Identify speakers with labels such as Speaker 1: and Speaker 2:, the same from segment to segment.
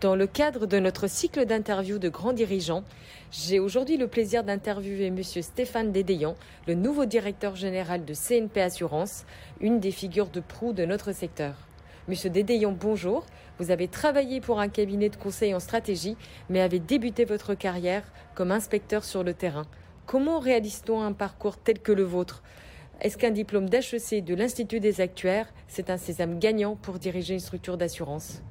Speaker 1: Dans le cadre de notre cycle d'interviews de grands dirigeants, j'ai aujourd'hui le plaisir d'interviewer M. Stéphane Dédéan, le nouveau directeur général de CNP Assurance, une des figures de proue de notre secteur. Monsieur Dédéan, bonjour. Vous avez travaillé pour un cabinet de conseil en stratégie, mais avez débuté votre carrière comme inspecteur sur le terrain. Comment réalise-t-on un parcours tel que le vôtre? Est-ce qu'un diplôme d'HEC de l'Institut des actuaires, c'est un sésame gagnant pour diriger une structure d'assurance?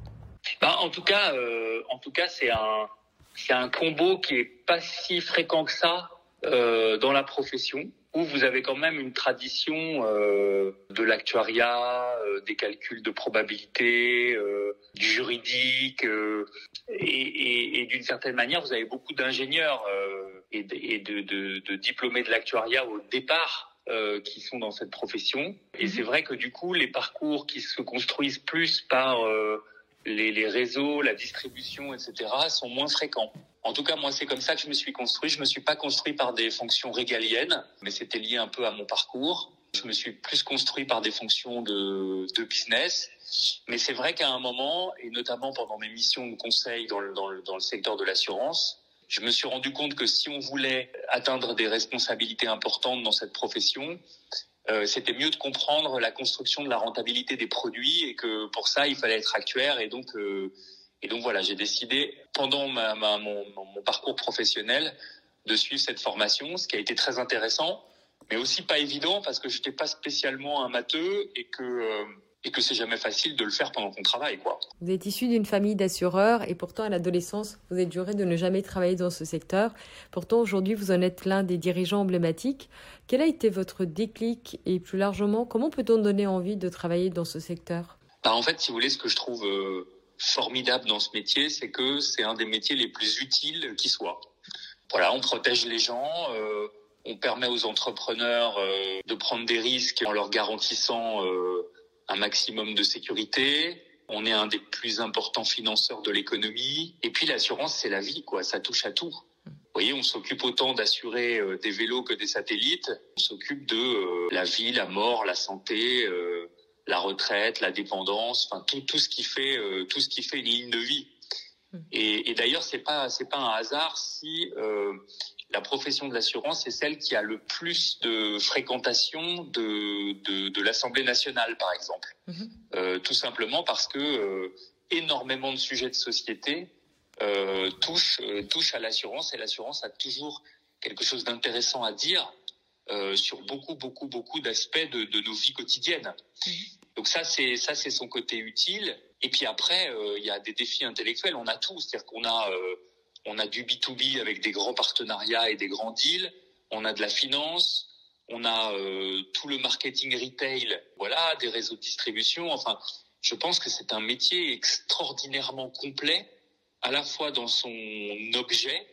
Speaker 2: Bah, en tout cas, euh, en tout cas, c'est un c'est un combo qui est pas si fréquent que ça euh, dans la profession, où vous avez quand même une tradition euh, de l'actuariat, euh, des calculs de probabilité, euh, du juridique, euh, et, et, et d'une certaine manière, vous avez beaucoup d'ingénieurs et, de, et de, de, de diplômés de l'actuariat au départ euh, qui sont dans cette profession. Et c'est vrai que du coup, les parcours qui se construisent plus par euh, les, réseaux, la distribution, etc., sont moins fréquents. En tout cas, moi, c'est comme ça que je me suis construit. Je me suis pas construit par des fonctions régaliennes, mais c'était lié un peu à mon parcours. Je me suis plus construit par des fonctions de, business. Mais c'est vrai qu'à un moment, et notamment pendant mes missions de conseil dans le, secteur de l'assurance, je me suis rendu compte que si on voulait atteindre des responsabilités importantes dans cette profession, c'était mieux de comprendre la construction de la rentabilité des produits et que pour ça, il fallait être actuaire. Et donc, euh, et donc voilà, j'ai décidé pendant ma, ma, mon, mon, parcours professionnel de suivre cette formation, ce qui a été très intéressant, mais aussi pas évident parce que j'étais pas spécialement un matheux et que euh, et que c'est jamais facile de le faire pendant qu'on travaille, quoi.
Speaker 1: Vous êtes issu d'une famille d'assureurs et pourtant à l'adolescence, vous êtes juré de ne jamais travailler dans ce secteur. Pourtant aujourd'hui, vous en êtes l'un des dirigeants emblématiques. Quel a été votre déclic et plus largement, comment peut-on donner envie de travailler dans ce secteur?
Speaker 2: Bah, En fait, si vous voulez, ce que je trouve euh, formidable dans ce métier, c'est que c'est un des métiers les plus utiles qui soit. Voilà, on protège les gens. Euh, on permet aux entrepreneurs euh, de prendre des risques en leur garantissant euh, un maximum de sécurité. On est un des plus importants financeurs de l'économie. Et puis l'assurance, c'est la vie, quoi. Ça touche à tout. Vous voyez, on s'occupe autant d'assurer euh, des vélos que des satellites. On s'occupe de euh, la vie, la mort, la santé, euh, la retraite, la dépendance, enfin tout, tout ce qui fait tout ce qui fait une ligne de vie. Et, et d'ailleurs, c'est pas c'est pas un hasard si euh, la profession de l'assurance est celle qui a le plus de fréquentation de, de, de l'Assemblée nationale, par exemple. Mmh. Euh, tout simplement parce que euh, énormément de sujets de société euh, touchent, touchent à l'assurance et l'assurance a toujours quelque chose d'intéressant à dire sur beaucoup, beaucoup, beaucoup d'aspects de, de, nos vies quotidiennes. Mmh. Donc ça, c'est ça, c'est son côté utile. Et puis après, il y a des défis intellectuels. On a tout, c'est-à-dire qu'on a on a du B2B avec des grands partenariats et des grands deals. On a de la finance. On a euh, tout le marketing retail. Voilà, des réseaux de distribution. Enfin, je pense que c'est un métier extraordinairement complet, à la fois dans son objet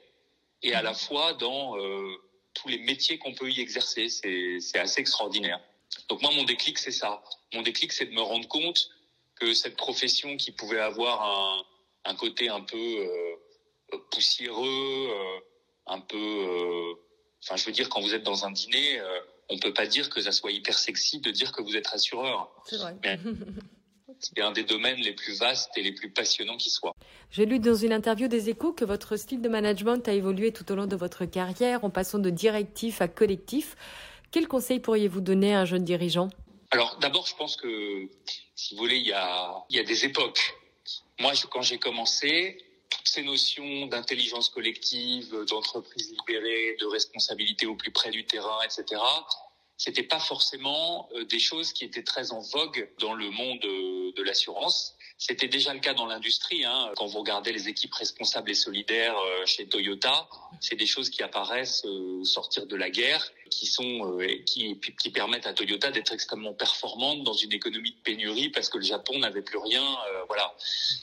Speaker 2: et à la fois dans euh, tous les métiers qu'on peut y exercer. C'est assez extraordinaire. Donc moi, mon déclic, c'est ça. Mon déclic, c'est de me rendre compte que cette profession qui pouvait avoir un, côté un peu euh, poussiéreux, euh, un peu. Euh, enfin, je veux dire, quand vous êtes dans un dîner, euh, on peut pas dire que ça soit hyper sexy de dire que vous êtes rassureur.
Speaker 1: C'est vrai.
Speaker 2: c'est un des domaines les plus vastes et les plus passionnants qui soient.
Speaker 1: J'ai lu dans une interview des Échos que votre style de management a évolué tout au long de votre carrière, en passant de directif à collectif. Quel conseil pourriez-vous donner à un jeune dirigeant?
Speaker 2: Alors, d'abord, je pense que, si vous voulez, il y a, il y a des époques. Moi, je, quand j'ai commencé, toutes ces notions d'intelligence collective, d'entreprise libérée, de responsabilité au plus près du terrain, etc. C'était pas forcément des choses qui étaient très en vogue dans le monde de l'assurance. C'était déjà le cas dans l'industrie. Hein. Quand vous regardez les équipes responsables et solidaires chez Toyota, c'est des choses qui apparaissent euh, sortir de la guerre, qui sont euh, qui, qui permettent à Toyota d'être extrêmement performante dans une économie de pénurie parce que le Japon n'avait plus rien. Euh, voilà.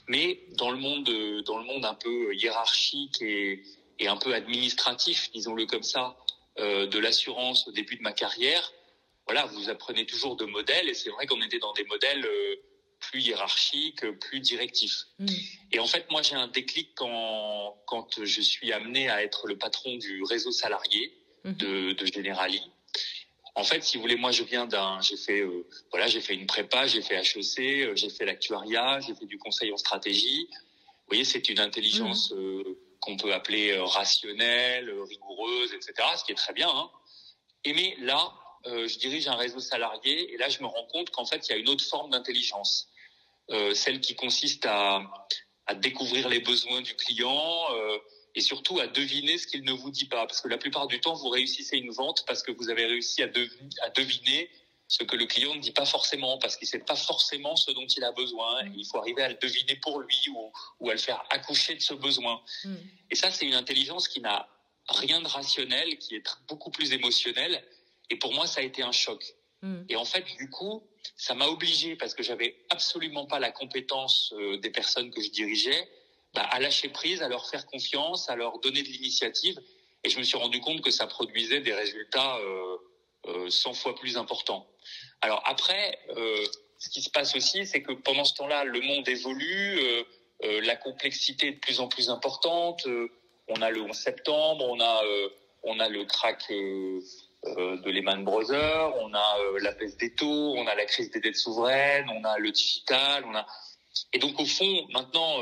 Speaker 2: Mais dans le monde dans le monde un peu hiérarchique et, un peu administratif, disons-le comme ça, euh, de l'assurance au début de ma carrière, voilà, vous apprenez toujours de modèles et c'est vrai qu'on était dans des modèles plus hiérarchique, plus directif. Mmh. Et en fait, moi, j'ai un déclic quand, quand je suis amené à être le patron du réseau salarié mmh. de, de Generali. En fait, si vous voulez, moi, je viens d'un, j'ai fait, euh, voilà, j'ai fait une prépa, j'ai fait HEC, euh, j'ai fait l'actuariat, j'ai fait du conseil en stratégie. Vous voyez, c'est une intelligence mmh. qu'on peut appeler rationnelle, rigoureuse, etc. Ce qui est très bien. Hein. Et mais là, je dirige un réseau salarié et là, je me rends compte qu'en fait, il y a une autre forme d'intelligence, celle qui consiste à, à, découvrir les besoins du client et surtout à deviner ce qu'il ne vous dit pas. Parce que la plupart du temps, vous réussissez une vente parce que vous avez réussi à, deviner ce que le client ne dit pas forcément, parce qu'il ne sait pas forcément ce dont il a besoin. il faut arriver à le deviner pour lui ou, ou à le faire accoucher de ce besoin. Mm. Et ça, c'est une intelligence qui n'a rien de rationnel, qui est beaucoup plus émotionnelle. Et pour moi, ça a été un choc. Mm. Et en fait, du coup, ça m'a obligé, parce que j'avais absolument pas la compétence euh, des personnes que je dirigeais, bah, à lâcher prise, à leur faire confiance, à leur donner de l'initiative. Et je me suis rendu compte que ça produisait des résultats euh, euh, 100 fois plus importants. Alors après, euh, ce qui se passe aussi, c'est que pendant ce temps-là, le monde évolue, euh, euh la complexité est de plus en plus importante. Euh, on a le 11 septembre, on a on a le crack de Lehman Brothers, on a la baisse des taux, on a la crise des dettes souveraines, on a le digital, on a et donc au fond maintenant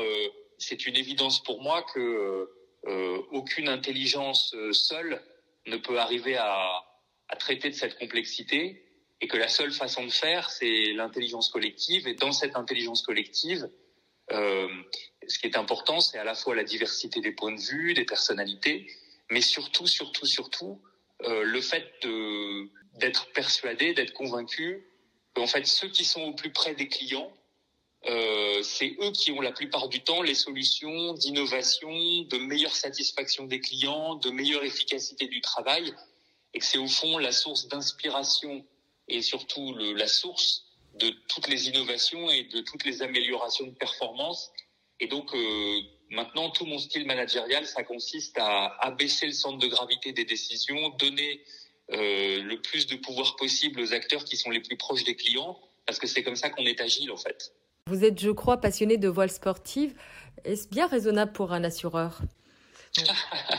Speaker 2: c'est une évidence pour moi que euh, aucune intelligence euh, seule ne peut arriver à, à, traiter de cette complexité et que la seule façon de faire, c'est l'intelligence collective. Et dans cette intelligence collective, euh, ce qui est important, c'est à la fois la diversité des points de vue, des personnalités, mais surtout, surtout, surtout, euh, le fait d'être persuadé, d'être convaincu qu'en fait, ceux qui sont au plus près des clients euh, c'est eux qui ont la plupart du temps les solutions d'innovation, de meilleure satisfaction des clients, de meilleure efficacité du travail, et que c'est au fond la source d'inspiration et surtout la source de toutes les innovations et de toutes les améliorations de performance. Et donc euh, maintenant, tout mon style managérial, ça consiste à abaisser le centre de gravité des décisions, donner euh, le plus de pouvoir possible aux acteurs qui sont les plus proches des clients, parce que c'est comme ça qu'on est agile en fait.
Speaker 1: Vous êtes, je crois, passionné de voile sportive. Est-ce bien raisonnable pour un assureur?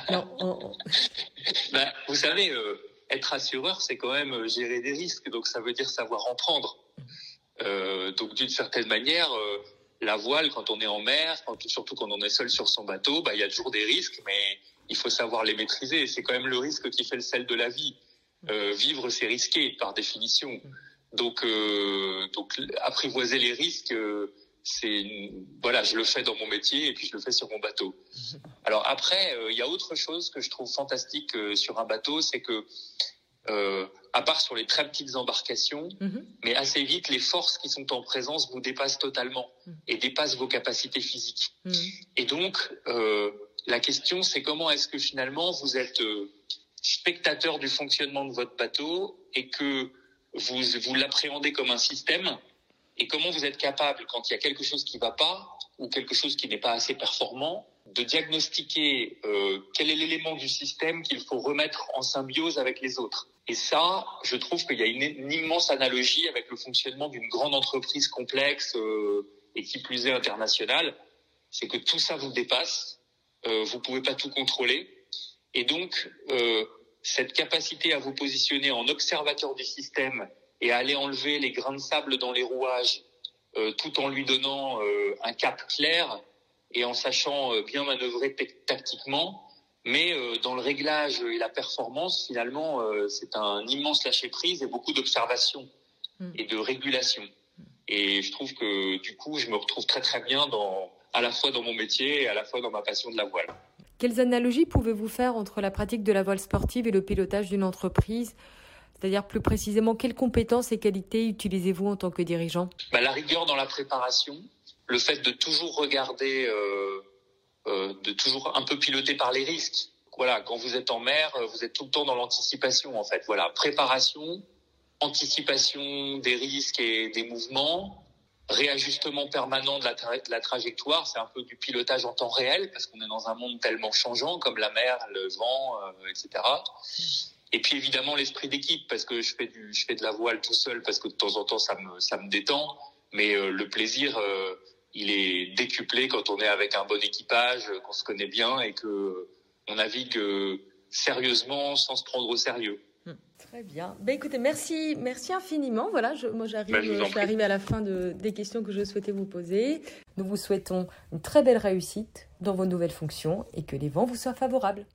Speaker 2: Non, ben, Vous savez, euh, être assureur, c'est quand même euh, gérer des risques. Donc ça veut dire savoir en prendre. Euh, donc d'une certaine manière, la voile, quand on est en mer, quand, surtout quand on est seul sur son bateau, bah, il y a toujours des risques, mais il faut savoir les maîtriser. C'est quand même le risque qui fait le sel de la vie. vivre, c'est risqué par définition. Donc, euh, donc apprivoiser les risques, euh, c'est voilà, je le fais dans mon métier et puis je le fais sur mon bateau. Alors après, euh, il y a autre chose que je trouve fantastique euh, sur un bateau, c'est que à part sur les très petites embarcations, mhm. mais assez vite, les forces qui sont en présence vous dépassent totalement mhm. et dépassent vos capacités physiques. Mhm. Et donc, la question, c'est comment est-ce que finalement vous êtes spectateur du fonctionnement de votre bateau et que vous, vous l'appréhendez comme un système et comment vous êtes capable, quand il y a quelque chose qui ne va pas ou quelque chose qui n'est pas assez performant, de diagnostiquer euh, quel est l'élément du système qu'il faut remettre en symbiose avec les autres. Et ça, je trouve qu'il y a une, immense analogie avec le fonctionnement d'une grande entreprise complexe euh, et qui plus est internationale. C'est que tout ça vous dépasse, euh, vous pouvez pas tout contrôler, et donc euh, cette capacité à vous positionner en observateur du système et à aller enlever les grains de sable dans les rouages euh, tout en lui donnant euh, un cap clair et en sachant euh, bien manœuvrer tactiquement. Mais euh, dans le réglage et la performance, finalement, euh, c'est un immense lâcher-prise et beaucoup d'observation mm. et de régulation. Et je trouve que du coup, je me retrouve très très bien dans, à la fois dans mon métier et à la fois dans ma passion de la voile.
Speaker 1: Quelles analogies pouvez-vous faire entre la pratique de la voile sportive et le pilotage d'une entreprise? C'est-à-dire plus précisément, quelles compétences et qualités utilisez-vous en tant que dirigeant?
Speaker 2: Bah, La rigueur dans la préparation, le fait de toujours regarder, euh, euh, de toujours un peu piloter par les risques. Voilà, quand vous êtes en mer, vous êtes tout le temps dans l'anticipation en fait. Voilà, préparation, anticipation des risques et des mouvements, réajustement permanent de la, trajectoire, c'est un peu du pilotage en temps réel parce qu'on est dans un monde tellement changeant comme la mer, le vent, euh, etc. Et puis évidemment l'esprit d'équipe parce que je fais du, je fais de la voile tout seul parce que de temps en temps ça me, ça me détend, mais euh, le plaisir euh, il est décuplé quand on est avec un bon équipage, qu'on se connaît bien et que on navigue sérieusement sans se prendre au sérieux.
Speaker 1: Hum, très bien. Ben, écoutez, merci, merci infiniment. Voilà, je, moi j'arrive,
Speaker 2: Ben,
Speaker 1: à la fin de, des questions que je souhaitais vous poser. Nous vous souhaitons une très belle réussite dans vos nouvelles fonctions et que les vents vous soient favorables.